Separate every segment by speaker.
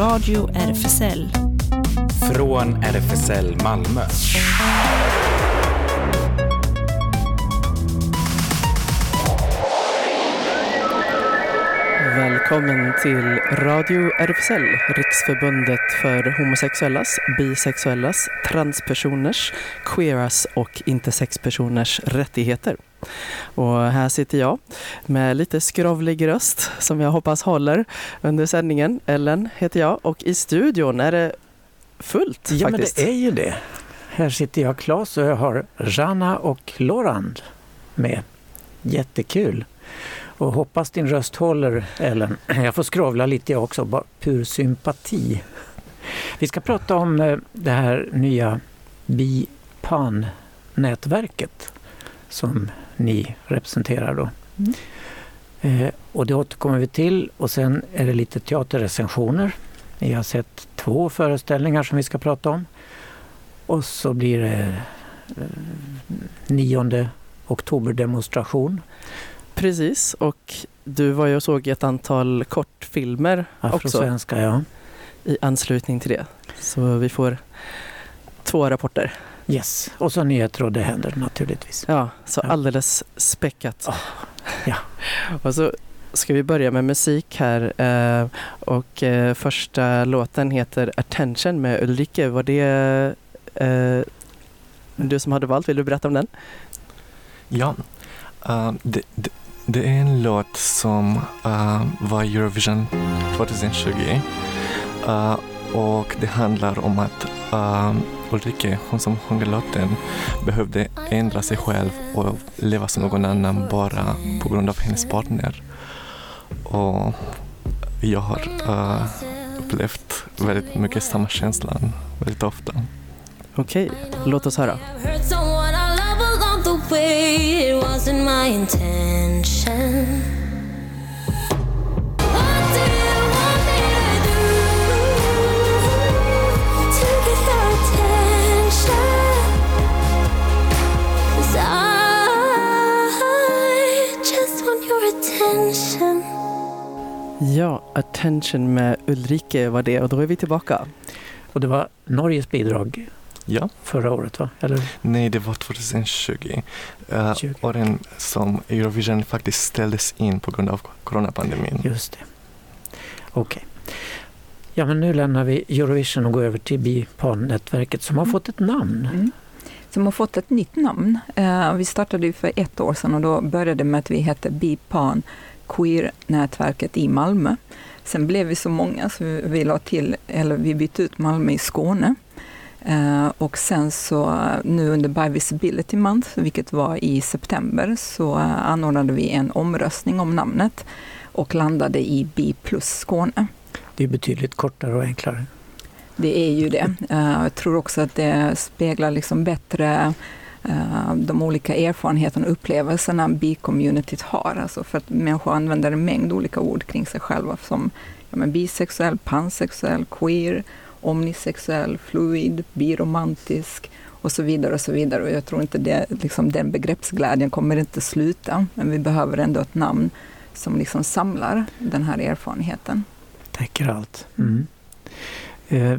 Speaker 1: Radio RFSL.
Speaker 2: Från RFSL Malmö.
Speaker 3: Välkommen till Radio RFSL, Riksförbundet för homosexuellas, bisexuellas, transpersoners, queeras och intersexpersoners rättigheter. Och här sitter jag med lite skrovlig röst som jag hoppas håller under sändningen. Ellen heter jag och i studion är det fullt
Speaker 4: Ja,
Speaker 3: faktiskt.
Speaker 4: men det är ju det. Här sitter jag, Claes, och jag har Jana och Lorand med. Jättekul! Och hoppas din röst håller, Ellen. Jag får skrovla lite jag också, bara pur sympati. Vi ska prata om eh, det här nya BIPAN-nätverket som ni representerar då.
Speaker 5: Mm.
Speaker 4: Eh, och det återkommer vi till och sen är det lite teaterrecensioner. Ni har sett två föreställningar som vi ska prata om. Och så blir det eh, 9 oktober-demonstration.
Speaker 3: Precis, och du var ju och såg ett antal kortfilmer också
Speaker 4: Afrosvenska, ja.
Speaker 3: i anslutning till det. Så vi får två rapporter.
Speaker 4: Yes. Och så nyheter och det händer naturligtvis.
Speaker 3: Ja, så
Speaker 4: Ja.
Speaker 3: alldeles späckat.
Speaker 4: Ah, ja.
Speaker 3: Och så ska vi börja med musik här. eh, Och eh, första låten heter Attention med Ulrike. Var det eh, du som hade valt? Vill du berätta om den?
Speaker 6: Ja, det, det, det är en låt som eh, var Eurovision 2020 Eh, och det handlar om att uh, Ulrike, hon som sjunger låten, behövde ändra sig själv och leva som någon annan bara på grund av hennes partner. Och jag har eh, upplevt väldigt mycket samma känslan väldigt ofta.
Speaker 3: Okej, låt oss höra.
Speaker 7: It wasn't my intention.
Speaker 3: Ja, Attention med Ulrike var det och då är vi tillbaka.
Speaker 4: Och det var Norges bidrag
Speaker 6: Ja.
Speaker 4: förra året, va? Eller?
Speaker 6: Nej, det var 2020. Uh,
Speaker 4: 20.
Speaker 6: åren som Eurovision faktiskt ställdes in på grund av coronapandemin.
Speaker 4: Just det. Okej. Ja, men nu lämnar vi Eurovision och går över till BIPAN-nätverket som har fått ett namn.
Speaker 5: Mm. Som har fått ett nytt namn. Eh, vi startade ju för ett år sedan och då började det med att vi hette BIPAN Queer-nätverket i Malmö. Sen blev vi så många så vi, vi la till, eller vi bytte ut Malmö i Skåne. Eh, och sen så nu under By Visibility Month, vilket var i september, så eh, anordnade vi en omröstning om namnet och landade i Bi plus Skåne.
Speaker 4: Det är betydligt kortare och enklare.
Speaker 5: Det är ju det. Eh, Jag tror också att det speglar liksom bättre eh, de olika erfarenheterna och upplevelserna bi-communityt har. Alltså för att människor använder en mängd olika ord kring sig själva som ja, bisexuell, pansexuell, queer, omnisexuell, fluid, biromantisk och så vidare. och så vidare. Och jag tror inte det, liksom, den begreppsglädjen kommer inte sluta, men vi behöver ändå ett namn som liksom samlar den här erfarenheten.
Speaker 4: Täcker allt. Mm. Eh,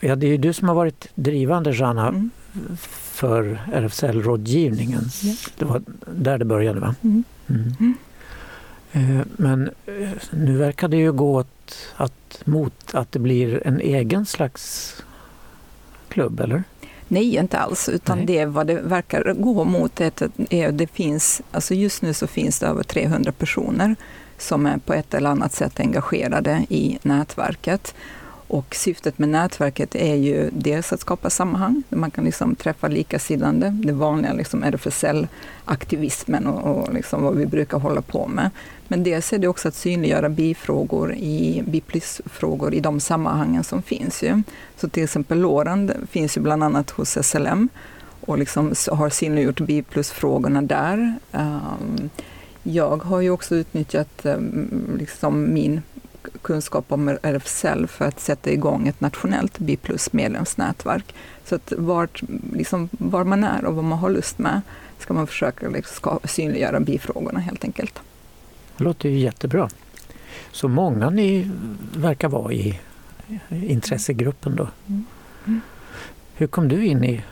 Speaker 4: ja, det är ju du som har varit drivande, Jana,
Speaker 5: Mm.
Speaker 4: För RFSL-rådgivningen.
Speaker 5: Ja.
Speaker 4: Det var där det började, va?
Speaker 5: Mm.
Speaker 4: Mm.
Speaker 5: Mm.
Speaker 4: Eh, Men eh, nu verkar det ju gå åt att, mot att det blir en egen slags klubb, eller?
Speaker 5: Nej, inte alls, utan
Speaker 4: Nej.
Speaker 5: det vad det verkar gå mot är att är, det finns, alltså just nu så finns det över 300 personer som är på ett eller annat sätt engagerade i nätverket. Och syftet med nätverket är ju dels att skapa sammanhang, där man kan liksom träffa likasinnade, det vanliga liksom RFSL-aktivismen och, och liksom vad vi brukar hålla på med. Men dels är det också att synliggöra bifrågor i biplus-frågor i de sammanhangen som finns. Ju. Så till exempel Lorand finns ju bland annat hos SLM och liksom har synliggjort biplusfrågorna där. Ehm, jag har ju också utnyttjat ehm, liksom min kunskap om RFSL för att sätta igång ett nationellt biplus medlemsnätverk. Så att vart, liksom, var man är och vad man har lust med ska man försöka liksom, synliggöra bifrågorna helt enkelt.
Speaker 4: Det låter ju jättebra. Så många ni verkar vara i intressegruppen då.
Speaker 5: Mm. Mm.
Speaker 4: Hur kom du in i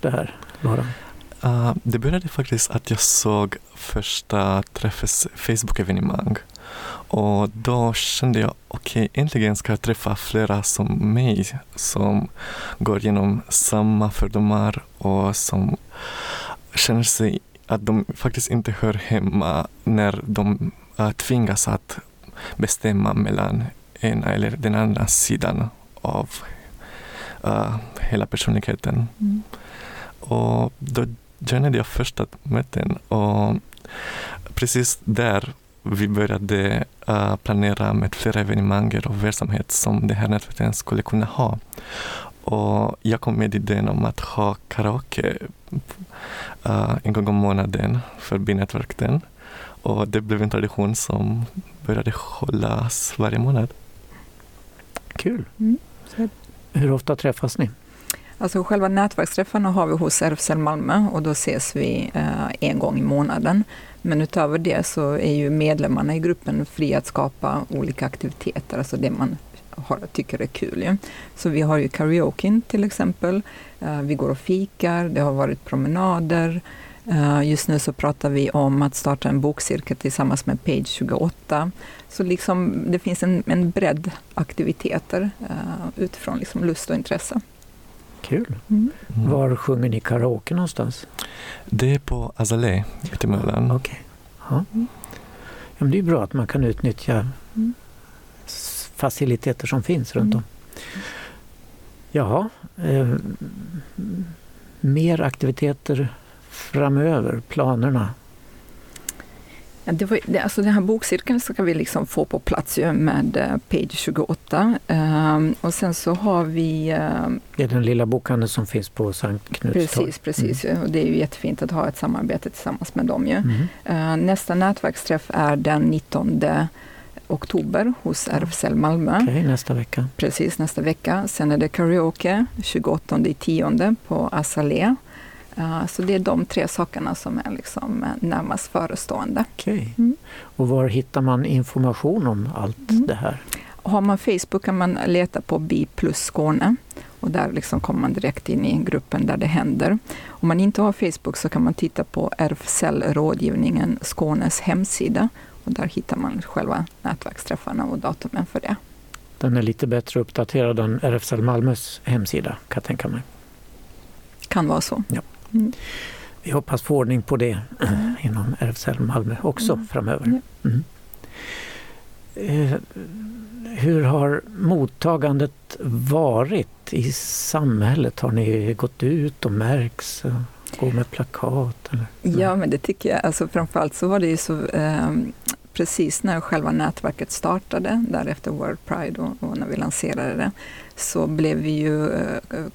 Speaker 4: det här, Laura?
Speaker 6: Uh, det började faktiskt att jag såg första träffes Facebook-evenemang. Och då kände jag, okej, okay, äntligen ska jag träffa flera som mig som går igenom samma fördomar och som känner sig att de faktiskt inte hör hemma när de uh, tvingas att bestämma mellan ena eller den andra sidan av uh, hela personligheten.
Speaker 5: Mm.
Speaker 6: Och då joinade jag första möten och precis där vi började uh, planera med flera evenemang och verksamhet som det här nätverket skulle kunna ha. Och jag kom med idén om att ha karaoke uh, en gång om månaden för binätverken. Och det blev en tradition som började hållas varje månad.
Speaker 4: Kul!
Speaker 5: Mm.
Speaker 4: Hur ofta träffas ni?
Speaker 5: Alltså själva nätverksträffarna har vi hos RFSL Malmö och då ses vi eh, en gång i månaden. Men utöver det så är ju medlemmarna i gruppen fria att skapa olika aktiviteter, alltså det man har, tycker är kul. Ju. Så vi har ju karaoke till exempel, eh, vi går och fikar, det har varit promenader. Eh, just nu så pratar vi om att starta en bokcirkel tillsammans med Page 28. Så liksom, det finns en, en bredd aktiviteter eh, utifrån liksom lust och intresse.
Speaker 4: Kul!
Speaker 5: Mm.
Speaker 6: Mm.
Speaker 4: Var sjunger ni karaoke någonstans?
Speaker 6: Det är på Azalea ute i Möllan.
Speaker 4: Okej. Ja.
Speaker 5: Mm.
Speaker 4: Ja, men det är bra att man kan utnyttja
Speaker 5: Mm.
Speaker 4: faciliteter som finns runt
Speaker 5: Mm.
Speaker 4: om. Jaha. Eh, mer aktiviteter framöver, planerna?
Speaker 5: Ja, det var, det, alltså den här bokcirkeln ska vi liksom få på plats med eh, Page 28. Ehm, och sen så har vi ehm,
Speaker 4: Det är den lilla bokhandeln som finns på Sankt Knuts torg.
Speaker 5: Precis, precis. ju. Och det är ju jättefint att ha ett samarbete tillsammans med dem. Ju.
Speaker 4: Mm.
Speaker 5: Eh, nästa nätverksträff är den 19 oktober hos RFSL Malmö.
Speaker 4: Okej, nästa vecka.
Speaker 5: Precis nästa vecka. Sen är det karaoke 28 i tionde på Azalea. Så det är de tre sakerna som är liksom eh, närmast förestående.
Speaker 4: Okej.
Speaker 5: Mm.
Speaker 4: Och var hittar man information om allt
Speaker 5: Mm.
Speaker 4: det här?
Speaker 5: Har man Facebook kan man leta på Bi plus Skåne och där liksom kommer man direkt in i gruppen där det händer. Om man inte har Facebook så kan man titta på RFSL Rådgivningen Skånes hemsida och där hittar man själva nätverksträffarna och datumen för det.
Speaker 4: Den är lite bättre uppdaterad än RFSL Malmös hemsida kan jag tänka mig.
Speaker 5: Kan vara så.
Speaker 4: Vi hoppas få ordning på det inom RFSL Malmö också
Speaker 5: Mm.
Speaker 4: framöver. Mm. Eh, hur har mottagandet varit i samhället? Har ni gått ut och märks? Gå med plakat? Eller?
Speaker 5: Ja, men det tycker jag. Alltså, framförallt så var det ju så eh, precis när själva nätverket startade, därefter World Pride och, och när vi lanserade det, så blev vi ju eh,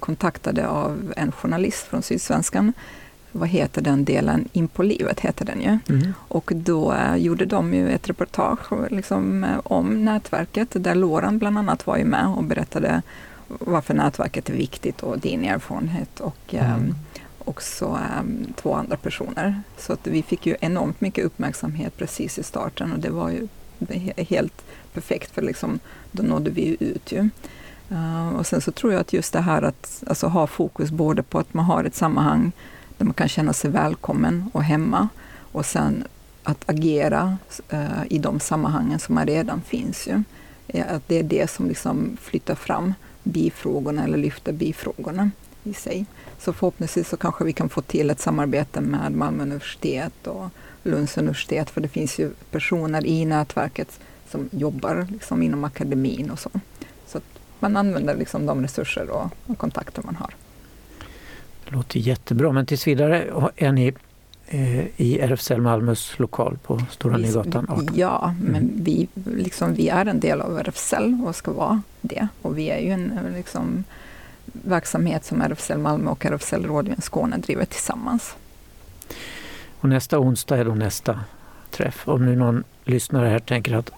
Speaker 5: kontaktade av en journalist från Sydsvenskan. Vad heter den delen? In på livet heter den ju.
Speaker 4: Mm.
Speaker 5: Och då eh, gjorde de ju ett reportage liksom, eh, om nätverket där Loran bland annat var ju med och berättade varför nätverket är viktigt och din erfarenhet och
Speaker 4: Mm.
Speaker 5: också ehm, två andra personer. Så att vi fick ju enormt mycket uppmärksamhet precis i starten och det var ju he- helt perfekt för liksom, då nådde vi ju ut ju. Eh, och sen så tror jag att just det här att alltså, ha fokus både på att man har ett sammanhang där man kan känna sig välkommen och hemma och sen att agera eh, i de sammanhangen som man redan finns. Ju. Eh, att det är det som liksom flyttar fram bifrågorna eller lyfter bifrågorna i sig. Så förhoppningsvis så kanske vi kan få till ett samarbete med Malmö universitet och Lunds universitet för det finns ju personer i nätverket som jobbar liksom inom akademin och så. Man använder liksom de resurser och, och kontakter man har.
Speaker 4: Det låter jättebra, men tills vidare är ni eh, i RFSL Malmös lokal på Stora Nygatan 18.
Speaker 5: Ja, men
Speaker 4: Mm.
Speaker 5: vi, liksom, vi är en del av RFSL och ska vara det. Och vi är ju en liksom, verksamhet som RFSL Malmö och RFSL Rådgivning Skåne driver tillsammans.
Speaker 4: Och nästa onsdag är då nästa träff. Om nu någon lyssnare här tänker att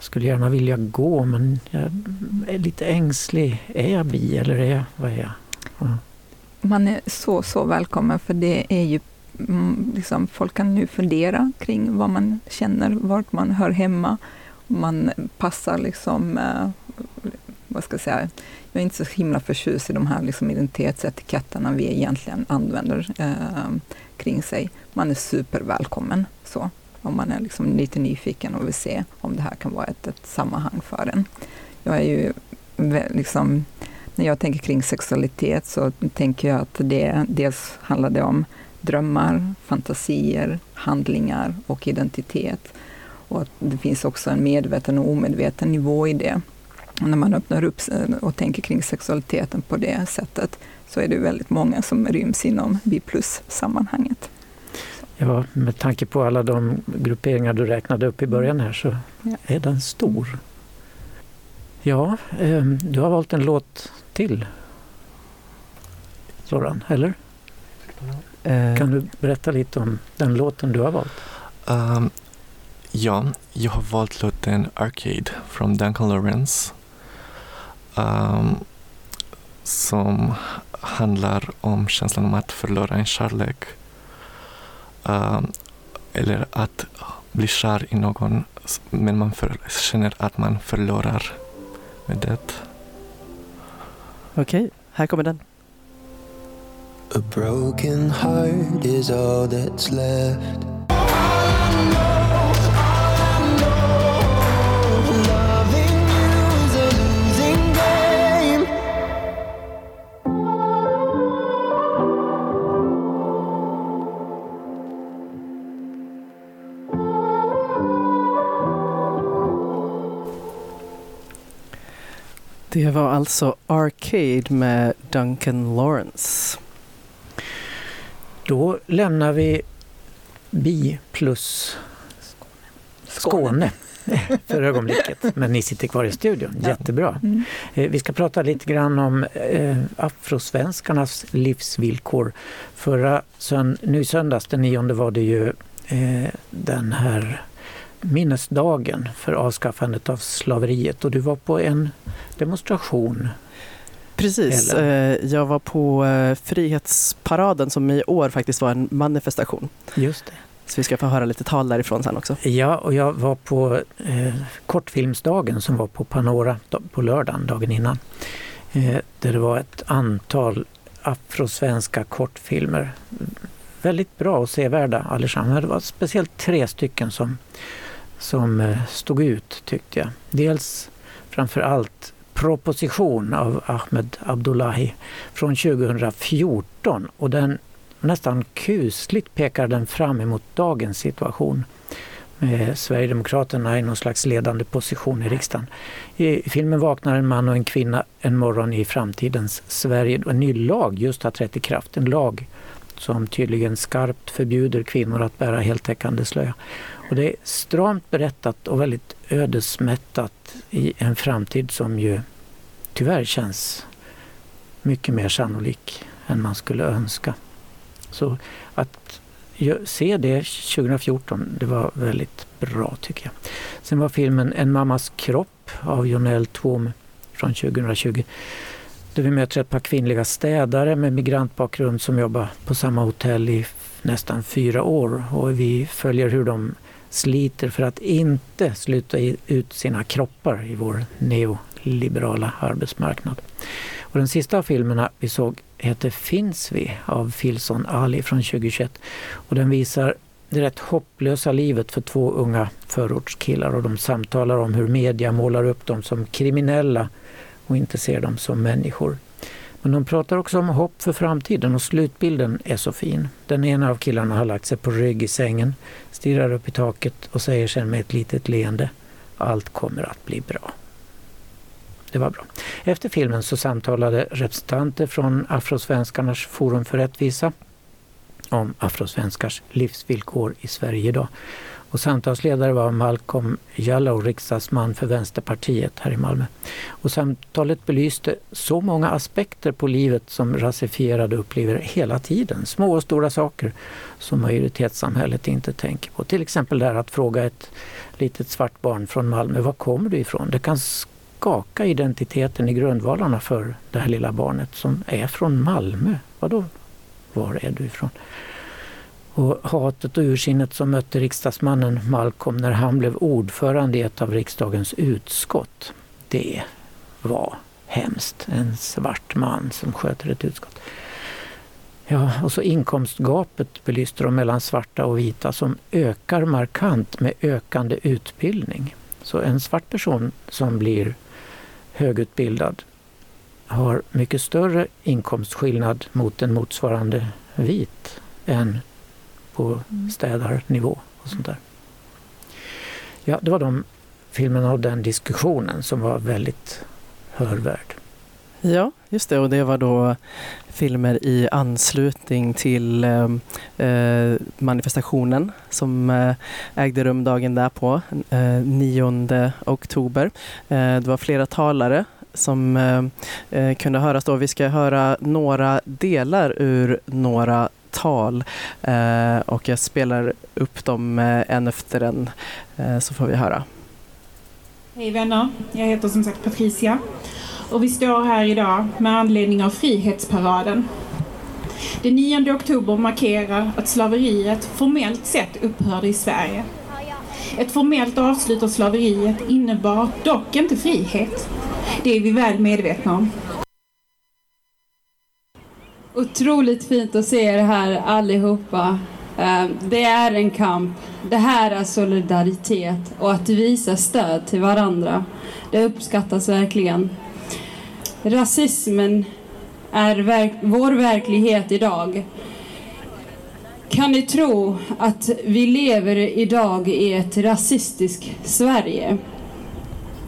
Speaker 4: skulle gärna vilja gå men jag är lite ängslig. Är jag bi eller är jag, vad är jag?
Speaker 5: Man är så, så välkommen för det är ju mm, liksom, folk kan nu fundera kring vad man känner, vart man hör hemma. Man passar liksom eh, vad ska jag säga, jag är inte så himla förtjust i de här liksom identitetsetiketterna vi egentligen använder eh, kring sig. Man är supervälkommen så, om man är liksom lite nyfiken och vill se om det här kan vara ett, ett sammanhang för en. Jag är ju liksom, när jag tänker kring sexualitet så tänker jag att det dels handlar det om drömmar, fantasier, handlingar och identitet. Och att det finns också en medveten och omedveten nivå i det. Och när man öppnar upp och tänker kring sexualiteten på det sättet så är det väldigt många som ryms inom B sammanhanget
Speaker 4: Ja, med tanke på alla de grupperingar du räknade upp i början här så ja. är den stor. Ja, eh, du har valt en låt till. Soran, eller? Eh. Kan du berätta lite om den låten du har valt?
Speaker 6: Um, ja, jag har valt låten Arcade från Duncan Lawrence. Um, som handlar om känslan om att förlora en kärlek. Um, eller att bli kär i någon men man för, känner att man förlorar med det.
Speaker 3: Okej, okay, här kommer den. A broken heart is all that's left. Det var alltså Arcade med Duncan Lawrence.
Speaker 4: Då lämnar vi Bi plus Skåne, för ögonblicket. Men ni sitter kvar i studion, jättebra. Mm. Eh, vi ska prata lite grann om eh, afrosvenskarnas livsvillkor. Förra sönd nu söndags, den nionde, var det ju eh, den här minnesdagen för avskaffandet av slaveriet och du var på en demonstration
Speaker 3: Precis. Eller? Eh, jag var på eh, Frihetsparaden som i år faktiskt var en manifestation.
Speaker 4: Just det.
Speaker 3: Så vi ska få höra lite tal därifrån sen också.
Speaker 4: Ja, och jag var på eh, kortfilmsdagen som var på Panora på lördagen, dagen innan. Eh, där det var ett antal afrosvenska kortfilmer. Väldigt bra och sevärda allesammans. Det var speciellt tre stycken som, som eh, stod ut tyckte jag. Dels framför allt proposition av Ahmed Abdullahi från 2014 och den nästan kusligt pekar den fram emot dagens situation med Sverigedemokraterna i någon slags ledande position i riksdagen. I filmen vaknar en man och en kvinna en morgon i framtidens Sverige. En ny lag just har trätt i kraft. En lag som tydligen skarpt förbjuder kvinnor att bära heltäckande slöja. Och det är stramt berättat och väldigt ödesmättat i en framtid som ju tyvärr känns mycket mer sannolik än man skulle önska. Så att se det 2014, det var väldigt bra tycker jag. Sen var filmen En mammas kropp av Jonel Tvåm från 2020 där vi möter ett par kvinnliga städare med migrantbakgrund som jobbar på samma hotell i nästan fyra år. Och vi följer hur de sliter för att inte sluta ut sina kroppar i vår neoliberala arbetsmarknad. Och den sista av filmerna vi såg heter Finns vi? Av Filson Ali från 2021 och den visar det rätt hopplösa livet för två unga förortskillar och de samtalar om hur media målar upp dem som kriminella och inte ser dem som människor. Men de pratar också om hopp för framtiden och slutbilden är så fin. Den ena av killarna har lagt sig på rygg i sängen, stirrar upp i taket och säger sen med ett litet leende allt kommer att bli bra. Det var bra. Efter filmen så samtalade representanter från Afrosvenskarnas forum för rättvisa om afrosvenskars livsvillkor i Sverige idag. Och samtalsledare var Malcolm Jallow, riksdagsman för Vänsterpartiet här i Malmö. Och samtalet belyste så många aspekter på livet som rasifierade upplever hela tiden. Små och stora saker som majoritetssamhället inte tänker på. Till exempel det här att fråga ett litet svart barn från Malmö, var kommer du ifrån? Det kan skaka identiteten i grundvalarna för det här lilla barnet som är från Malmö. Vadå, var är du ifrån? Och hatet och ursinnet som mötte riksdagsmannen Malcolm när han blev ordförande i ett av riksdagens utskott. Det var hemskt. En svart man som sköter ett utskott. Ja, och så inkomstgapet belyste de mellan svarta och vita som ökar markant med ökande utbildning. Så en svart person som blir högutbildad har mycket större inkomstskillnad mot en motsvarande vit än på städarnivå och sånt där. Ja, det var de filmerna och den diskussionen som var väldigt hörvärd.
Speaker 3: Ja, just det. Och det var då filmer i anslutning till ehm, eh, manifestationen som eh, ägde rum dagen därpå, eh, 9 oktober. Eh, det var flera talare som eh, eh, kunde höras då. Vi ska höra några delar ur några tal eh, och jag spelar upp dem eh, en efter en eh, så får vi höra.
Speaker 1: Hej vänner, jag heter som sagt Patricia och vi står här idag med anledning av Frihetsparaden. Den 9 oktober markerar att slaveriet formellt sett upphörde i Sverige. Ett formellt avslut av slaveriet innebar dock inte frihet. Det är vi väl medvetna om.
Speaker 8: Otroligt fint att se er här allihopa. Eh, det är en kamp. Det här är solidaritet och att visa stöd till varandra. Det uppskattas verkligen. Rasismen är verk vår verklighet idag. Kan ni tro att vi lever idag i ett rasistiskt Sverige?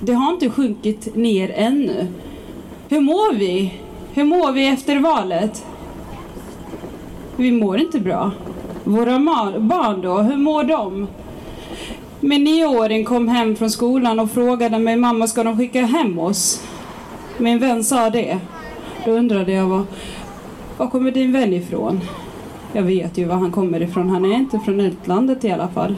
Speaker 8: Det har inte sjunkit ner ännu. Hur mår vi? Hur mår vi efter valet? Vi mår inte bra. Våra barn då, hur mår de? Min nioåring kom hem från skolan och frågade mig, mamma ska de skicka hem oss? Min vän sa det. Då undrade jag, var, var kommer din vän ifrån? Jag vet ju var han kommer ifrån, han är inte från utlandet i alla fall.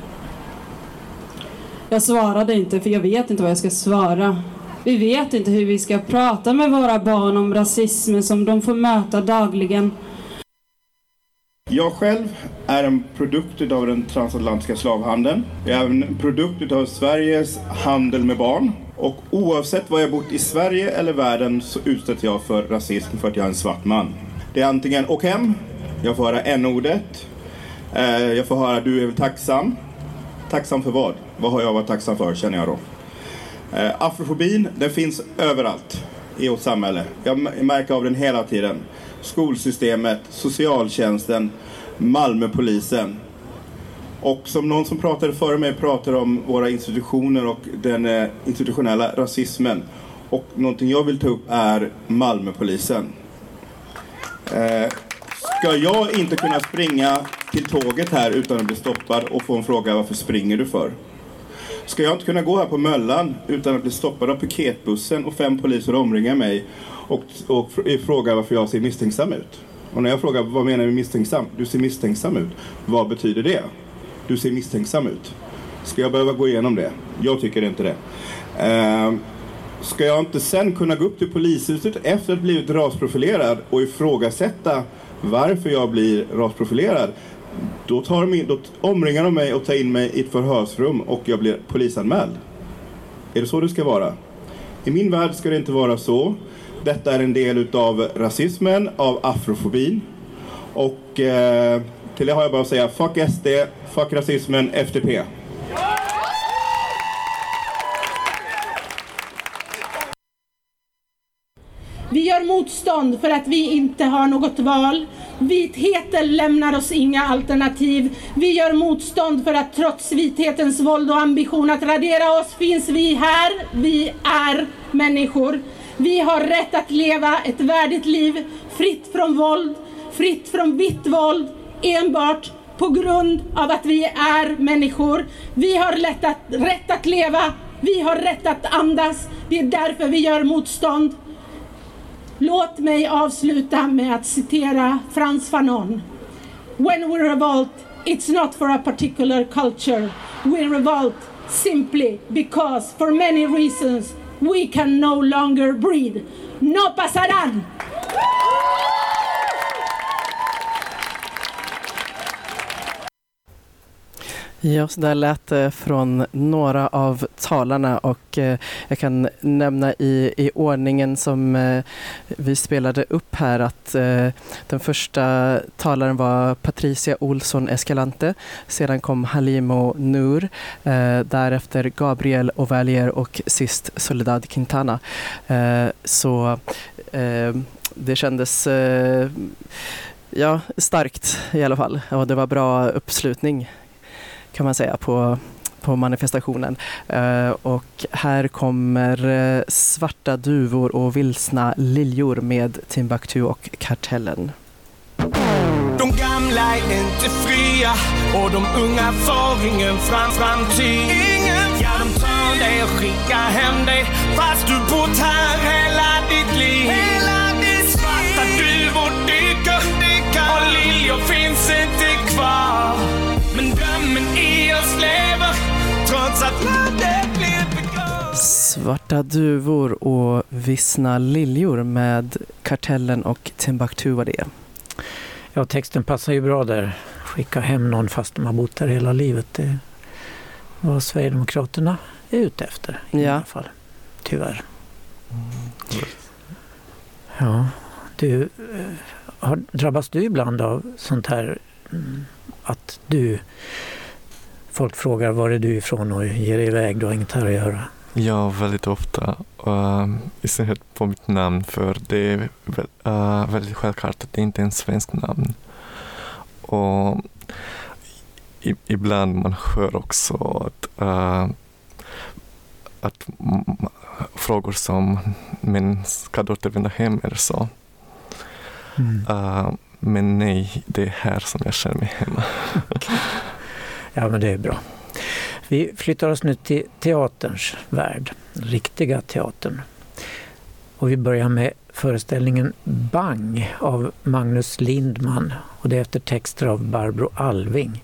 Speaker 8: Jag svarade inte för jag vet inte vad jag ska svara. Vi vet inte hur vi ska prata med våra barn om rasismen som de får möta dagligen.
Speaker 9: Jag själv är en produkt av den transatlantiska slavhandeln. Jag är en produkt av Sveriges handel med barn. Och oavsett var jag bott i Sverige eller världen så utsätts jag för rasism för att jag är en svart man. Det är antingen åk hem, jag får höra n-ordet, eh, jag får höra du är väl tacksam. Tacksam för vad? Vad har jag varit tacksam för känner jag då? Eh, afrofobin, den finns överallt i vårt samhälle. Jag märker av den hela tiden. Skolsystemet, socialtjänsten, Malmöpolisen. Och som någon som pratade före mig pratade om våra institutioner och den eh, institutionella rasismen. Och någonting jag vill ta upp är Malmöpolisen. Eh, ska jag inte kunna springa till tåget här utan att bli stoppad och få en fråga varför springer du för? Ska jag inte kunna gå här på Möllan utan att bli stoppad av piketbussen och fem poliser omringar mig och, och frågar varför jag ser misstänksam ut? Och när jag frågar vad menar du med misstänksam? Du ser misstänksam ut. Vad betyder det? Du ser misstänksam ut. Ska jag behöva gå igenom det? Jag tycker inte det. Ehm, ska jag inte sen kunna gå upp till polishuset efter att ha blivit rasprofilerad och ifrågasätta varför jag blir rasprofilerad? Då, tar de in, då omringar de mig och tar in mig i ett förhörsrum och jag blir polisanmäld. Är det så det ska vara? I min värld ska det inte vara så. Detta är en del utav rasismen, av afrofobin. Och eh, till det har jag bara att säga fuck SD, fuck rasismen, FTP.
Speaker 1: Vi gör motstånd för att vi inte har något val. Vitheten lämnar oss inga alternativ. Vi gör motstånd för att trots vithetens våld och ambition att radera oss finns vi här. Vi är människor. Vi har rätt att leva ett värdigt liv fritt från våld, fritt från vitt våld, enbart på grund av att vi är människor. Vi har rätt att, rätt att leva, vi har rätt att andas. Det är därför vi gör motstånd. Låt mig avsluta med att citera Frans Fanon. When we revolt, it's not for a particular culture. We revolt simply because for many reasons we can no longer breathe. No pasarán!
Speaker 3: Ja, så där lät det från några av talarna och eh, jag kan nämna i, i ordningen som eh, vi spelade upp här att eh, den första talaren var Patricia Olsson Escalante, sedan kom Halimo Nur, därefter Gabriel Ovalier och sist Soledad Quintana. Så det kändes ja, starkt i alla fall och det var bra uppslutning kan man säga på, på manifestationen. Uh, och här kommer uh, Svarta duvor och vilsna liljor med Timbuktu och Kartellen.
Speaker 10: De gamla är inte fria och de unga får ingen fram framtid. Ingen ja, de tar dig och skickar hem dig fast du bott här hela ditt liv. Hela ditt Svarta duvor dyker, dyker och liljor finns inte kvar. Trots att landet blir begravt.
Speaker 3: Svarta duvor och vissna liljor med Kartellen och Timbuktu var det.
Speaker 4: Ja, texten passar ju bra där. Skicka hem någon fast de har bott där hela livet. Det vad Sverigedemokraterna är ute efter i
Speaker 3: ja.
Speaker 4: alla fall. Tyvärr. Ja, du, eh, har, drabbas du ibland av sånt här mm, att du folk frågar var är du ifrån och ger dig iväg, du har inget här att göra?
Speaker 6: Ja, väldigt ofta. Uh, I synnerhet på mitt namn för det är uh, väldigt självklart att det inte är en svensk namn. Och i, ibland man hör också att, uh, att frågor som men ska du återvända hem eller så. Mm. Uh, men nej, det är här som jag känner mig hemma
Speaker 4: ja, men det är bra. Vi flyttar oss nu till teaterns värld, riktiga teatern. Och vi börjar med föreställningen Bang av Magnus Lindman och det är efter texter av Barbro Alving.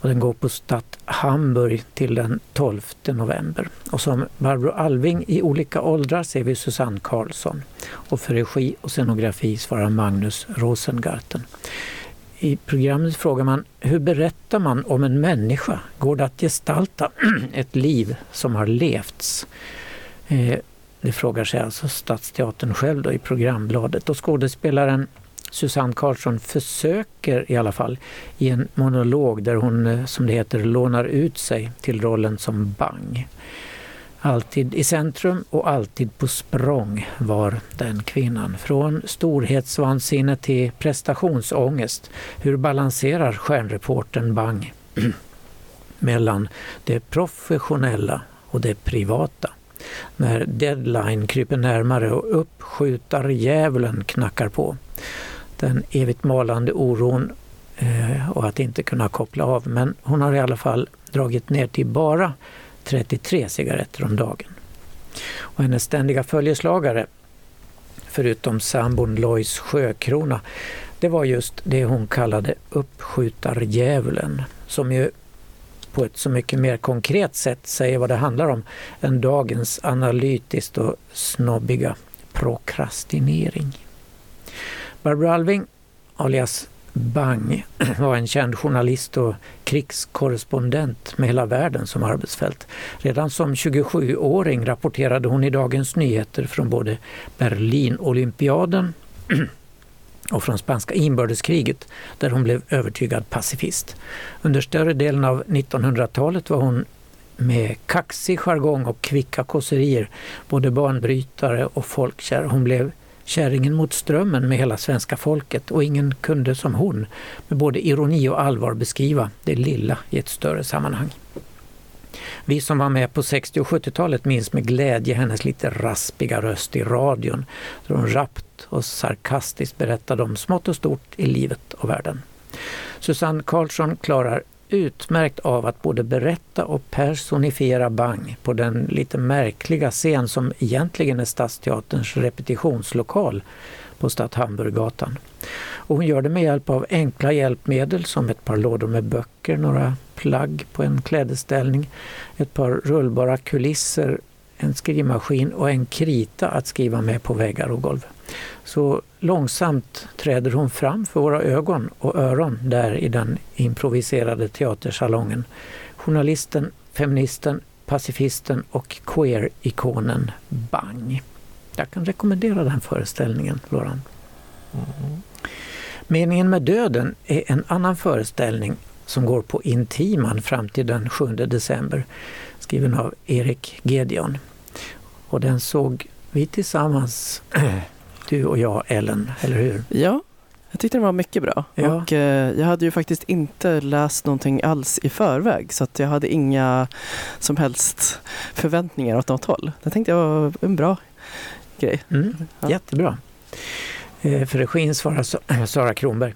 Speaker 4: Och den går på Stadt Hamburg till den 12 november. Och som Barbro Alving i olika åldrar ser vi Susanne Karlsson. Och för regi och scenografi svarar Magnus Rosengarten. I programmet frågar man hur berättar man om en människa? Går det att gestalta ett liv som har levts? Eh, det frågar sig alltså Stadsteatern själv då i programbladet och skådespelaren Susanne Karlsson försöker i alla fall i en monolog där hon, eh, som det heter, lånar ut sig till rollen som Bang. Alltid i centrum och alltid på språng var den kvinnan. Från storhetsvansinne till prestationsångest. Hur balanserar stjärnreporten Bang mellan det professionella och det privata? När deadline kryper närmare och uppskjutardjävulen knackar på. Den evigt malande oron eh, och att inte kunna koppla av. Men hon har i alla fall dragit ner till bara 33 cigaretter om dagen. Och hennes ständiga följeslagare, förutom sambon Lois Sjökrona, det var just det hon kallade uppskjutardjävulen, som ju på ett så mycket mer konkret sätt säger vad det handlar om än dagens analytiskt och snobbiga prokrastinering. Barbro Alving, alias Bang var en känd journalist och krigskorrespondent med hela världen som arbetsfält. Redan som 27-åring rapporterade hon i Dagens Nyheter från både Berlin-olympiaden och från spanska inbördeskriget där hon blev övertygad pacifist. Under större delen av 1900-talet var hon med kaxig jargong och kvicka kåserier både banbrytare och folkkär. Hon blev kärringen mot strömmen med hela svenska folket och ingen kunde som hon med både ironi och allvar beskriva det lilla i ett större sammanhang. Vi som var med på 60 och 70-talet minns med glädje hennes lite raspiga röst i radion där hon rappt och sarkastiskt berättade om smått och stort i livet och världen. Susanne Karlsson klarar utmärkt av att både berätta och personifiera Bang på den lite märkliga scen som egentligen är Stadsteaterns repetitionslokal på Stadt Hamburggatan. Och hon gör det med hjälp av enkla hjälpmedel som ett par lådor med böcker, några plagg på en klädesställning, ett par rullbara kulisser, en skrivmaskin och en krita att skriva med på väggar och golv. Så långsamt träder hon fram för våra ögon och öron där i den improviserade teatersalongen. Journalisten, feministen, pacifisten och queer-ikonen Bang. Jag kan rekommendera den föreställningen, Loran. Mm. Meningen med döden är en annan föreställning som går på Intiman fram till den 7 december, skriven av Erik Gedion. Och den såg vi tillsammans, du och jag Ellen, eller hur?
Speaker 3: Ja, jag tyckte den var mycket bra. Ja. Och, eh, jag hade ju faktiskt inte läst någonting alls i förväg så att jag hade inga som helst förväntningar åt något håll. Det tänkte jag var en bra grej.
Speaker 4: Mm, ja. Jättebra. Eh, för regin svarar Sara Kronberg.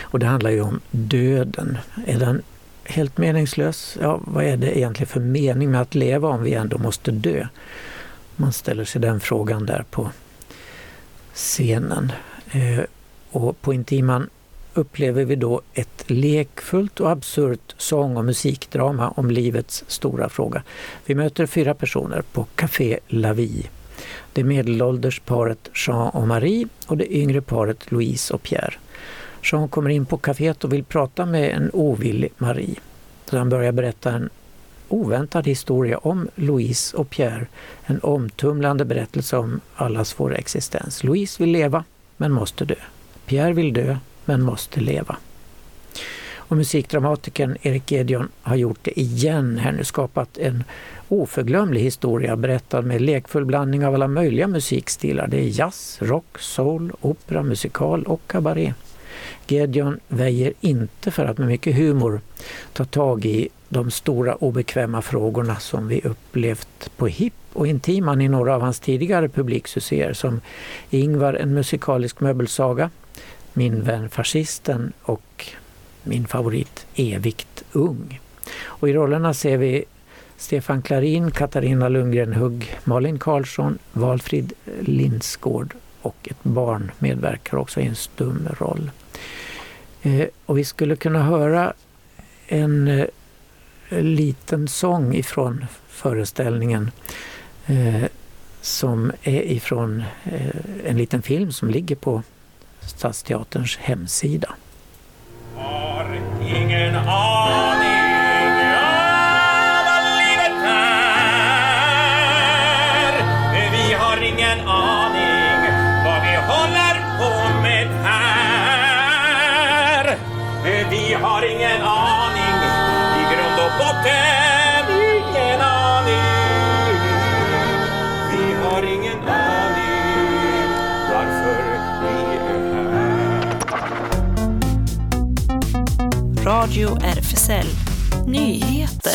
Speaker 4: Och det handlar ju om döden. Är den helt meningslös? Ja, vad är det egentligen för mening med att leva om vi ändå måste dö? Man ställer sig den frågan där på scenen. Eh, och på Intiman upplever vi då ett lekfullt och absurt sång och musikdrama om livets stora fråga. Vi möter fyra personer på Café La Vie. Det medelålders paret Jean och Marie och det yngre paret Louise och Pierre. Jean kommer in på kaféet och vill prata med en ovillig Marie. Så han börjar berätta en oväntad historia om Louise och Pierre. En omtumlande berättelse om allas vår existens. Louise vill leva, men måste dö. Pierre vill dö, men måste leva. Och musikdramatikern Erik Edion har gjort det igen här nu, skapat en oförglömlig historia berättad med lekfull blandning av alla möjliga musikstilar. Det är jazz, rock, soul, opera, musikal och kabaré. Gideon väjer inte för att med mycket humor ta tag i de stora obekväma frågorna som vi upplevt på HIP och Intiman i några av hans tidigare publiksuccéer som Ingvar, en musikalisk möbelsaga, Min vän fascisten och min favorit Evigt ung. Och i rollerna ser vi Stefan Klarin, Katarina Lundgren Hugg, Malin Karlsson, Valfrid Lindsgård och ett barn medverkar också i en stum roll. Eh, och vi skulle kunna höra en eh, liten sång ifrån föreställningen eh, som är ifrån eh, en liten film som ligger på Stadsteaterns hemsida. Har ingen aning
Speaker 11: Radio RFSL Nyheter.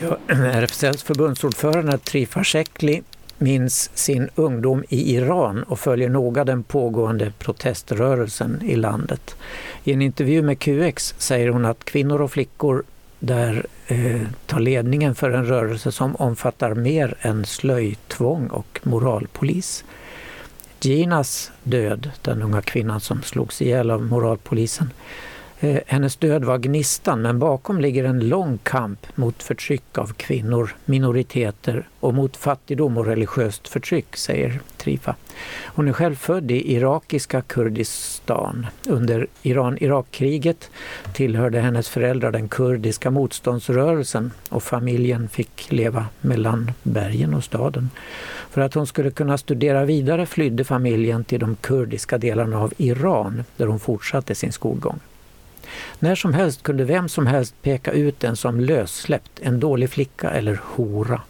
Speaker 4: Ja, RFSLs förbundsordförande Trifa Shekli minns sin ungdom i Iran och följer noga den pågående proteströrelsen i landet. I en intervju med QX säger hon att kvinnor och flickor där eh, tar ledningen för en rörelse som omfattar mer än slöjtvång och moralpolis. Ginas död, den unga kvinnan som slogs ihjäl av moralpolisen, Eh, hennes död var gnistan men bakom ligger en lång kamp mot förtryck av kvinnor, minoriteter och mot fattigdom och religiöst förtryck, säger Trifa. Hon är själv född i irakiska Kurdistan. Under Iran-Irak-kriget tillhörde hennes föräldrar den kurdiska motståndsrörelsen och familjen fick leva mellan bergen och staden. För att hon skulle kunna studera vidare flydde familjen till de kurdiska delarna av Iran där hon fortsatte sin skolgång. När som helst kunde vem som helst peka ut den som lössläppt, en dålig flicka eller hora.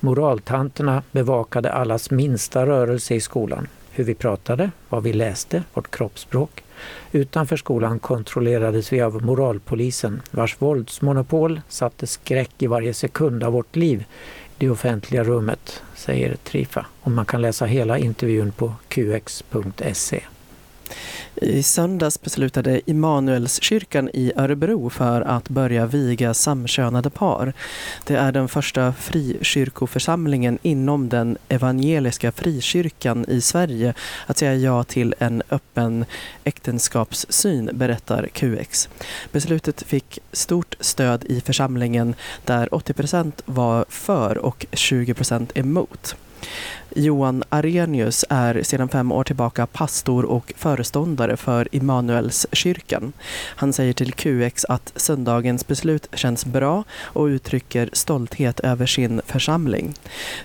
Speaker 4: Moraltanterna bevakade allas minsta rörelse i skolan. Hur vi pratade, vad vi läste, vårt kroppsspråk. Utanför skolan kontrollerades vi av moralpolisen vars våldsmonopol satte skräck i varje sekund av vårt liv det offentliga rummet, säger Trifa. Och man kan läsa hela intervjun på qx.se.
Speaker 3: I söndags beslutade Immanuelskyrkan i Örebro för att börja viga samkönade par. Det är den första frikyrkoförsamlingen inom den evangeliska frikyrkan i Sverige att säga ja till en öppen äktenskapssyn, berättar QX. Beslutet fick stort stöd i församlingen där 80 procent var för och 20 procent emot. Johan Arrhenius är sedan fem år tillbaka pastor och föreståndare för Immanuelskyrkan. Han säger till QX att söndagens beslut känns bra och uttrycker stolthet över sin församling.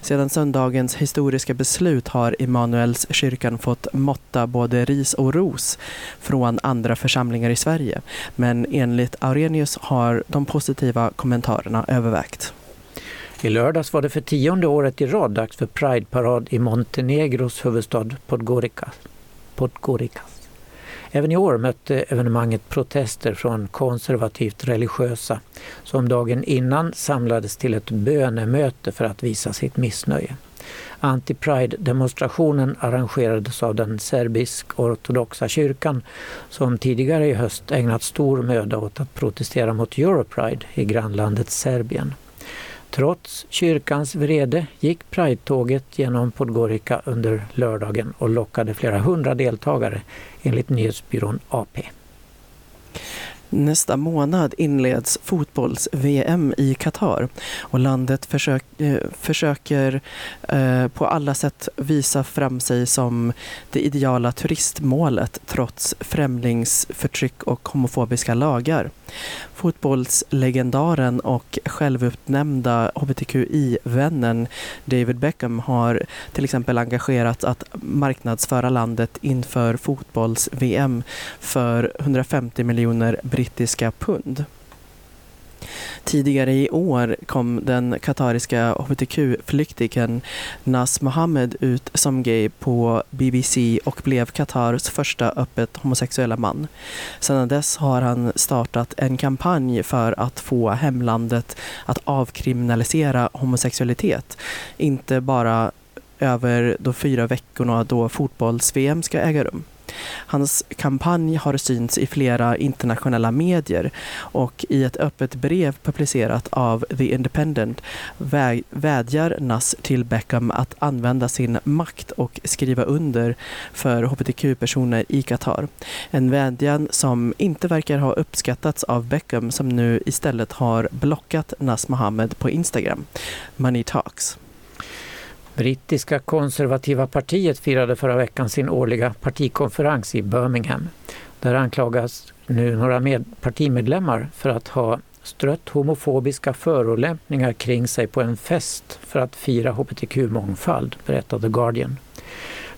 Speaker 3: Sedan söndagens historiska beslut har Immanuelskyrkan fått måtta både ris och ros från andra församlingar i Sverige. Men enligt Arrhenius har de positiva kommentarerna övervägt.
Speaker 4: I lördags var det för tionde året i rad dags för Prideparad i Montenegros huvudstad Podgorica. Podgoricas. Även i år mötte evenemanget protester från konservativt religiösa som dagen innan samlades till ett bönemöte för att visa sitt missnöje. Anti-Pride-demonstrationen arrangerades av den serbisk-ortodoxa kyrkan som tidigare i höst ägnat stor möda åt att protestera mot Europride i grannlandet Serbien. Trots kyrkans vrede gick Pride-tåget genom Podgorica under lördagen och lockade flera hundra deltagare enligt nyhetsbyrån AP.
Speaker 3: Nästa månad inleds fotbolls-VM i Qatar och landet försök, eh, försöker eh, på alla sätt visa fram sig som det ideala turistmålet trots främlingsförtryck och homofobiska lagar. Fotbollslegendaren och självutnämnda hbtqi-vännen David Beckham har till exempel engagerat att marknadsföra landet inför fotbolls-VM för 150 miljoner brittiska pund. Tidigare i år kom den katariska hbtq-flyktingen Nas Mohammed ut som gay på BBC och blev Katars första öppet homosexuella man. Sedan dess har han startat en kampanj för att få hemlandet att avkriminalisera homosexualitet. Inte bara över de fyra veckorna då fotbolls-VM ska äga rum. Hans kampanj har synts i flera internationella medier och i ett öppet brev publicerat av The Independent vädjar Nass till Beckham att använda sin makt och skriva under för hbtq-personer i Qatar. En vädjan som inte verkar ha uppskattats av Beckham som nu istället har blockat Nas Mohammed på Instagram. Money Talks.
Speaker 4: Brittiska konservativa partiet firade förra veckan sin årliga partikonferens i Birmingham. Där anklagas nu några med partimedlemmar för att ha strött homofobiska förolämpningar kring sig på en fest för att fira hbtq-mångfald, berättade The Guardian.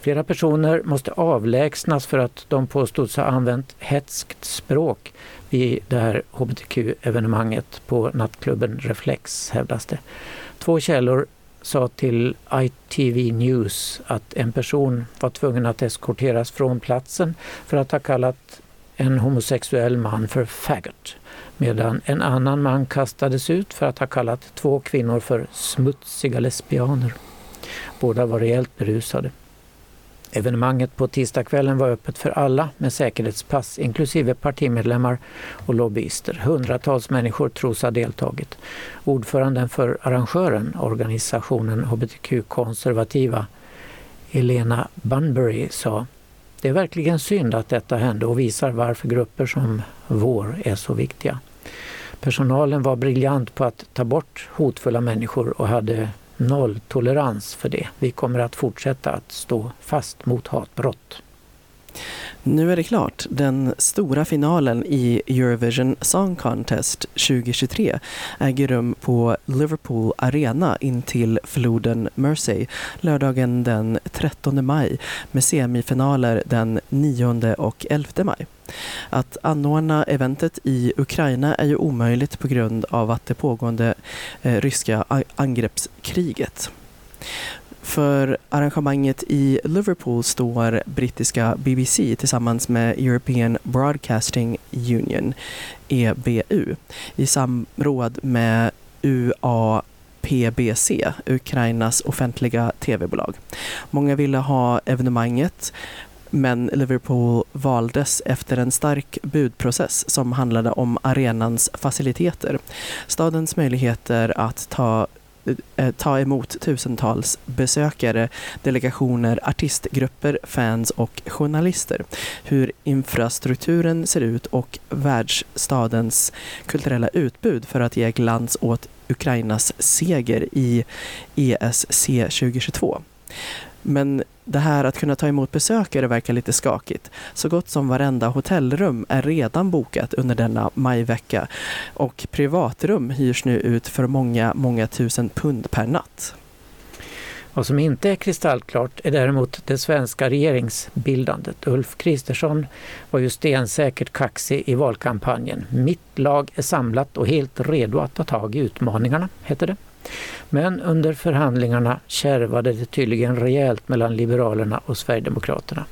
Speaker 4: Flera personer måste avlägsnas för att de påstods ha använt hetskt språk vid det här hbtq-evenemanget på nattklubben Reflex, hävdas det. Två källor sa till ITV News att en person var tvungen att eskorteras från platsen för att ha kallat en homosexuell man för faggot medan en annan man kastades ut för att ha kallat två kvinnor för smutsiga lesbianer. Båda var rejält berusade. Evenemanget på tisdagskvällen var öppet för alla med säkerhetspass inklusive partimedlemmar och lobbyister. Hundratals människor tros ha deltagit. Ordföranden för arrangören, organisationen hbtq-konservativa, Elena Bunbury sa det är verkligen synd att detta hände och visar varför grupper som vår är så viktiga. Personalen var briljant på att ta bort hotfulla människor och hade nolltolerans för det. Vi kommer att fortsätta att stå fast mot hatbrott.
Speaker 3: Nu är det klart. Den stora finalen i Eurovision Song Contest 2023 äger rum på Liverpool Arena intill floden Mersey lördagen den 13 maj med semifinaler den 9 och 11 maj. Att anordna eventet i Ukraina är ju omöjligt på grund av att det pågående eh, ryska angreppskriget. För arrangemanget i Liverpool står brittiska BBC tillsammans med European Broadcasting Union, EBU, i samråd med UAPBC, Ukrainas offentliga tv-bolag. Många ville ha evenemanget men Liverpool valdes efter en stark budprocess som handlade om arenans faciliteter. Stadens möjligheter att ta eh, eh, ta emot tusentals besökare, delegationer, artistgrupper, fans och journalister. Hur infrastrukturen ser ut och världsstadens kulturella utbud för att ge glans åt Ukrainas seger i ESC 2022. Men det här att kunna ta emot besökare verkar lite skakigt. Så gott som varenda hotellrum är redan bokat under denna majvecka och privatrum hyrs nu ut för många, många tusen pund per natt.
Speaker 4: Vad som inte är kristallklart är däremot det svenska regeringsbildandet. Ulf Kristersson var ju stensäkert kaxig i valkampanjen. Mitt lag är samlat och helt redo att ta tag i utmaningarna, hette det. Men under förhandlingarna kärvade det tydligen rejält mellan Liberalerna och Sverigedemokraterna.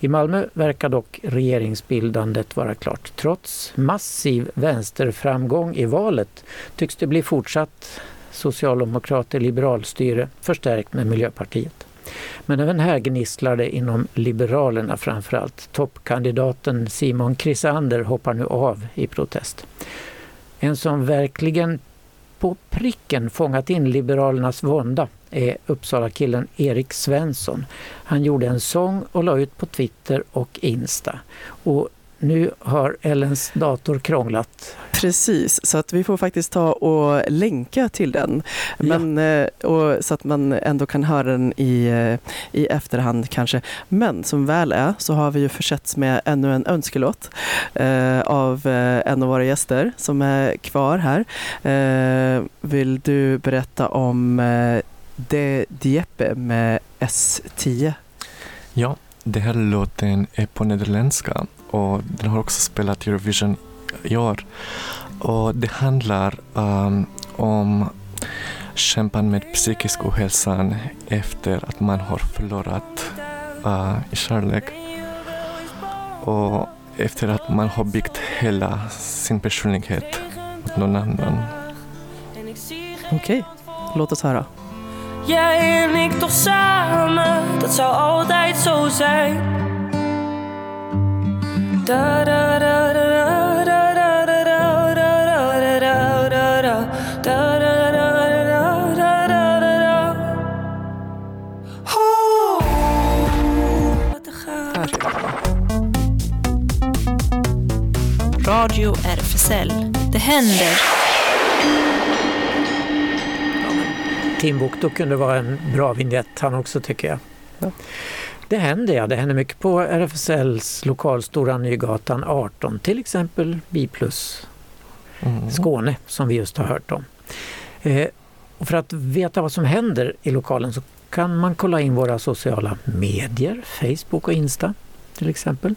Speaker 4: I Malmö verkar dock regeringsbildandet vara klart. Trots massiv vänsterframgång i valet tycks det bli fortsatt socialdemokrater liberalstyre förstärkt med Miljöpartiet. Men även här gnisslar det inom Liberalerna framförallt. Toppkandidaten Simon Krisander hoppar nu av i protest. En som verkligen på pricken fångat in Liberalernas vånda är Uppsala-killen Erik Svensson. Han gjorde en sång och la ut på Twitter och Insta. Och nu har Ellens dator krånglat.
Speaker 3: Precis, så att vi får faktiskt ta och länka till den. Men, ja. och, så att man ändå kan höra den i, eh, i efterhand kanske. Men som väl är så har vi ju försetts med ännu en önskelåt eh, av eh, en av våra gäster som är kvar här. Eh, vill du berätta om eh, De Dieppe med S10?
Speaker 6: Ja, den här låten är på nederländska och den har också spelat Eurovision i år. Och det handlar um, om kämpan med psykisk ohälsan efter att man har förlorat uh, i kärlek. Och efter att man har byggt hela sin personlighet mot någon annan.
Speaker 3: Okej, okay. låt oss höra.
Speaker 10: Jij en ik toch samen, dat zou altijd zo zijn.
Speaker 11: Radio RFSL. Det händer.
Speaker 4: Timbuktu kunde vara en bra vignett han också tycker jag. Ja. Det händer ja, det händer mycket på RFSLs lokal Stora Nygatan 18, till exempel Biplus mm. Skåne som vi just har hört om. Eh, och för att veta vad som händer i lokalen så kan man kolla in våra sociala medier, Facebook och Insta till exempel.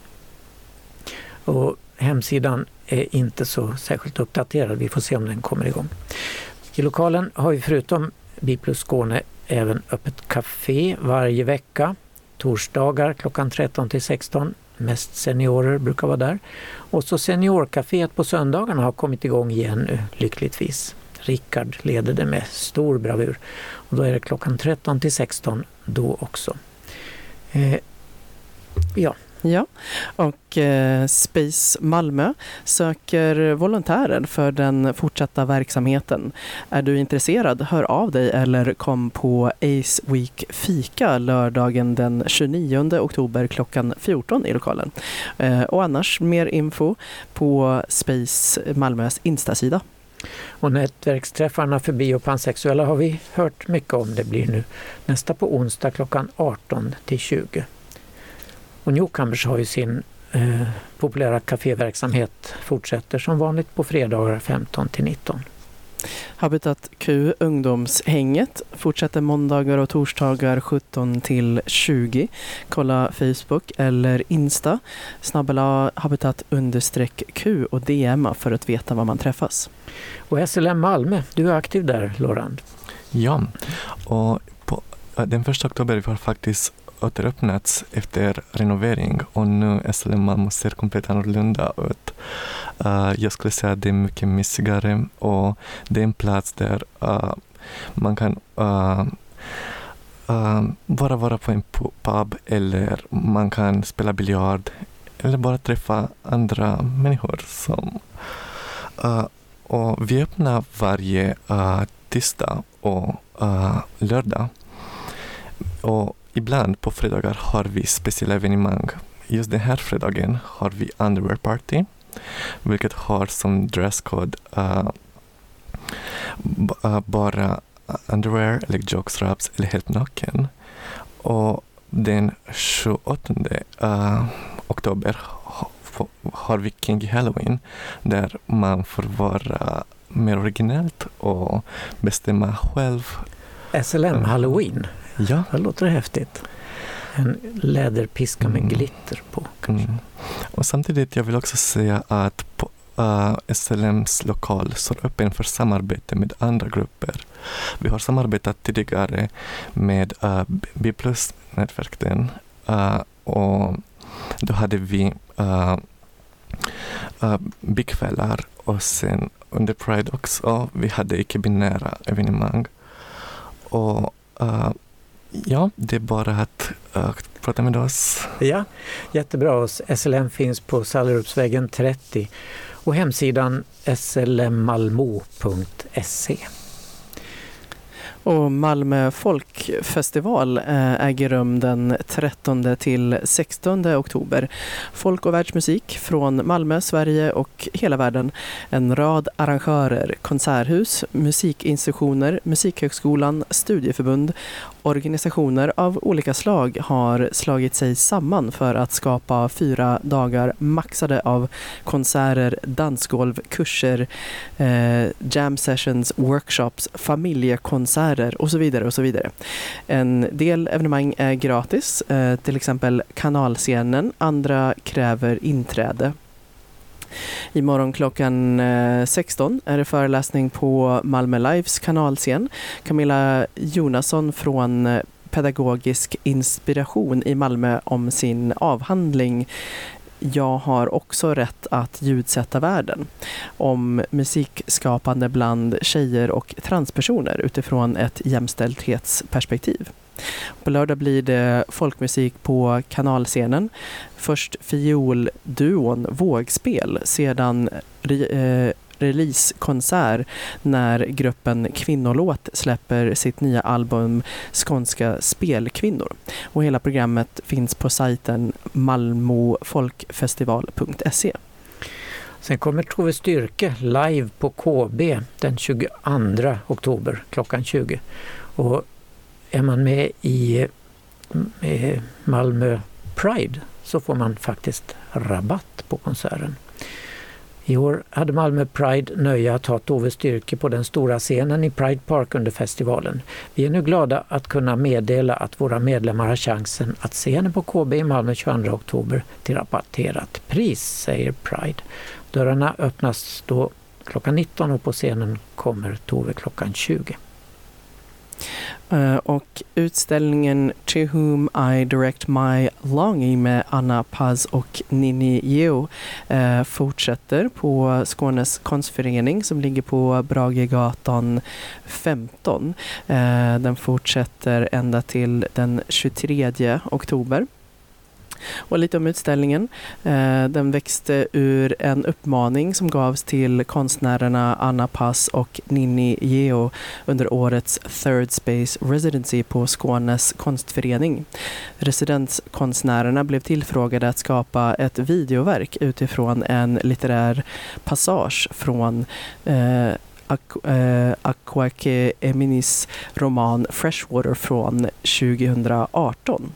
Speaker 4: Och hemsidan är inte så särskilt uppdaterad, vi får se om den kommer igång. I lokalen har vi förutom Biplus Skåne även öppet café varje vecka torsdagar klockan 13 till 16. Mest seniorer brukar vara där. Och så Seniorcaféet på söndagarna har kommit igång igen nu, lyckligtvis. Rickard leder det med stor bravur. Och då är det klockan 13 till 16 då också. Eh, ja,
Speaker 3: Ja, och eh, Space Malmö söker volontärer för den fortsatta verksamheten. Är du intresserad, hör av dig eller kom på Ace Week Fika lördagen den 29 oktober klockan 14 i lokalen. Eh, och annars mer info på Space Malmös Instasida.
Speaker 4: Och nätverksträffarna för bi och pansexuella har vi hört mycket om. Det blir nu nästa på onsdag klockan 18 till 20. Och Newcomers har ju sin eh, populära kaféverksamhet fortsätter som vanligt på fredagar 15 till 19.
Speaker 3: Habitat Q ungdomshänget fortsätter måndagar och torsdagar 17 till 20. Kolla Facebook eller Insta. Snabbela habitat understreck Q och DMa för att veta var man träffas.
Speaker 4: Och SLM Malmö, du är aktiv där Lorand?
Speaker 6: Ja, och på den första oktober var faktiskt återöppnats efter renovering och nu SLM Malmö ser komplett annorlunda ut. Uh, jag skulle säga att det är mycket mysigare och det är en plats där uh, man kan uh, bara vara på en pub eller man kan spela biljard eller bara träffa andra människor. Som, och vi öppnar varje tisdag och lördag. Och Ibland på fredagar har vi speciella evenemang. Just den här fredagen har vi underwear party, vilket har som dresscode uh, b- uh, bara underwear eller jockstraps eller helt naken. Och den 28 uh, oktober ha- få- har vi Kinky Halloween där man får vara mer originellt och bestämma själv.
Speaker 4: SLM Halloween,
Speaker 6: Ja.
Speaker 4: det låter häftigt. En läderpiska med
Speaker 6: Mm.
Speaker 4: glitter på.
Speaker 6: Mm. Och samtidigt jag vill också säga att på, uh, SLMs lokal står öppen för samarbete med andra grupper. Vi har samarbetat tidigare med uh, B plus-nätverken uh, och då hade vi uh, uh, bikvällar och sen under Pride också, vi hade icke-binära evenemang. Och uh, ja, det är bara att uh, prata med oss.
Speaker 4: Ja, jättebra. Och SLM finns på Sallerupsvägen 30 och hemsidan slmmalmo.se.
Speaker 3: Och Malmö folkfestival eh, äger rum den 13 till 16 oktober. Folk och världsmusik från Malmö, Sverige och hela världen. En rad arrangörer, konserthus, musikinstitutioner, Musikhögskolan, studieförbund, organisationer av olika slag har slagit sig samman för att skapa fyra dagar maxade av konserter, dansgolv, kurser, eh, jam sessions, workshops, familjekonserter och så vidare. och så vidare. En del evenemang är gratis, eh, till exempel kanalscenen. Andra kräver inträde. Imorgon klockan eh, 16 är det föreläsning på Malmö Lives kanalscen. Camilla Jonasson från eh, Pedagogisk inspiration i Malmö om sin avhandling jag har också rätt att ljudsätta världen om musikskapande bland tjejer och transpersoner utifrån ett jämställdhetsperspektiv. På lördag blir det folkmusik på kanalscenen. Först fiolduon Vågspel, sedan eh, releasekonsert när gruppen Kvinnolåt släpper sitt nya album Skånska spelkvinnor. Och hela programmet finns på sajten malmofolkfestival.se.
Speaker 4: Sen kommer Tove Styrke live på KB den 22 oktober klockan 20. Och är man med i Malmö Pride så får man faktiskt rabatt på konserten. I år hade Malmö Pride nöje att ha Tove Styrke på den stora scenen i Pride Park under festivalen. Vi är nu glada att kunna meddela att våra medlemmar har chansen att se henne på KB i Malmö 22 oktober till rabatterat pris, säger Pride. Dörrarna öppnas då klockan 19 och på scenen kommer Tove klockan 20.
Speaker 3: Eh, och utställningen To whom I direct my longing med Anna Paz och Nini Geo eh, fortsätter på Skånes konstförening som ligger på Bragegatan 15. Eh, den fortsätter ända till den 23 oktober. Och lite om utställningen. Eh, den växte ur en uppmaning som gavs till konstnärerna Anna Pass och Ninni Geo under årets Third Space Residency på Skånes konstförening. Residenskonstnärerna blev tillfrågade att skapa ett videoverk utifrån en litterär passage från eh, eh Akwaeke Eminis roman Freshwater från 2018.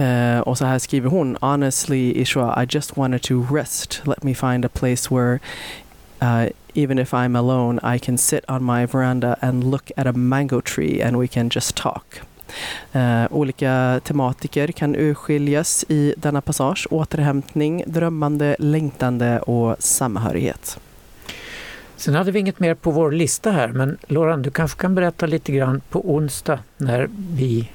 Speaker 3: Uh, och så här skriver hon. Honestly, Ishwa, I just wanted to rest. Let me find a place where uh, even if I'm alone, I can sit on my veranda and look at a mango tree and we can just talk. Uh, olika tematiker kan urskiljas i denna passage. Återhämtning, drömmande, längtande och samhörighet.
Speaker 4: Sen hade vi inget mer på vår lista här, men Loran, du kanske kan berätta lite grann på onsdag när vi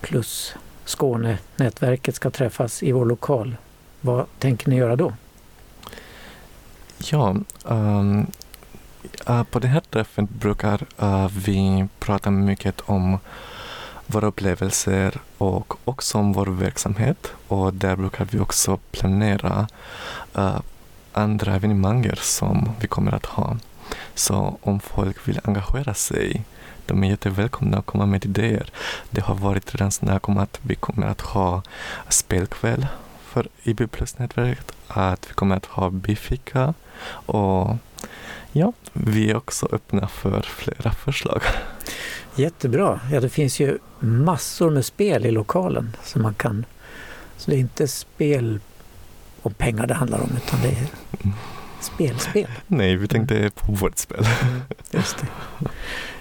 Speaker 4: plus Skånenätverket ska träffas i vår lokal. Vad tänker ni göra då?
Speaker 6: Ja, um, uh, på den här träffen brukar uh, vi prata mycket om våra upplevelser och också om vår verksamhet. Och där brukar vi också planera uh, andra evenemang som vi kommer att ha. Så om folk vill engagera sig, de är jättevälkomna att komma med idéer. Det har varit redan snack om att vi kommer att ha spelkväll för IB Plus-nätverket, att vi kommer att ha bifika och Ja, vi är också öppna för flera förslag.
Speaker 4: Jättebra. Ja, det finns ju massor med spel i lokalen. Så, man kan, så det är inte spel om pengar det handlar om utan det är spelspel.
Speaker 6: Nej, vi tänkte på vårt spel.
Speaker 4: Mm, just det.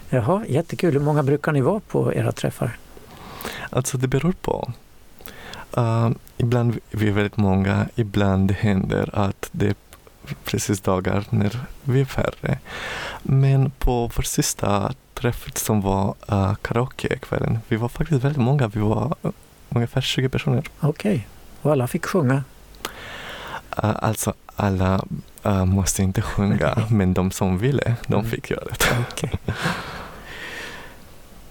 Speaker 4: Jaha, jättekul. Hur många brukar ni vara på era träffar?
Speaker 6: Alltså det beror på. Uh, ibland vi är väldigt många, ibland händer att det är precis dagar när vi är färre. Men på vår sista träff som var uh, karaokekvällen, vi var faktiskt väldigt många, vi var ungefär 20 personer.
Speaker 4: Okej, okay. och alla fick sjunga?
Speaker 6: Uh, alltså alla uh, måste inte sjunga, men de som ville, de
Speaker 4: Mm.
Speaker 6: fick göra det.
Speaker 4: Okay.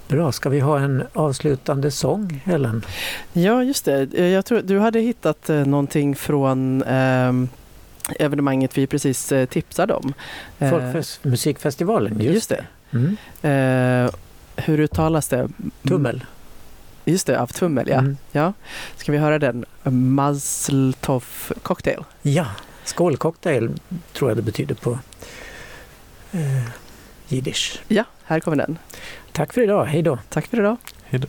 Speaker 4: Bra, ska vi ha en avslutande sång, Ellen?
Speaker 3: Ja, just det. Eh, Jag tror du hade hittat eh, någonting från ehm, evenemanget vi precis eh, tipsade om. Eh,
Speaker 4: Folkmusikfestivalen, just,
Speaker 3: just det.
Speaker 4: Mm.
Speaker 3: Eh, hur uttalas det?
Speaker 4: Tummel.
Speaker 3: Just det, av Tummel, ja.
Speaker 4: Mm.
Speaker 3: ja. Ska vi höra den? Mazltov cocktail.
Speaker 4: Ja, skålcocktail tror jag det betyder på eh, jiddisch.
Speaker 3: Ja, här kommer den.
Speaker 4: Tack för idag, hej då!
Speaker 3: Tack för idag!
Speaker 6: Hej då!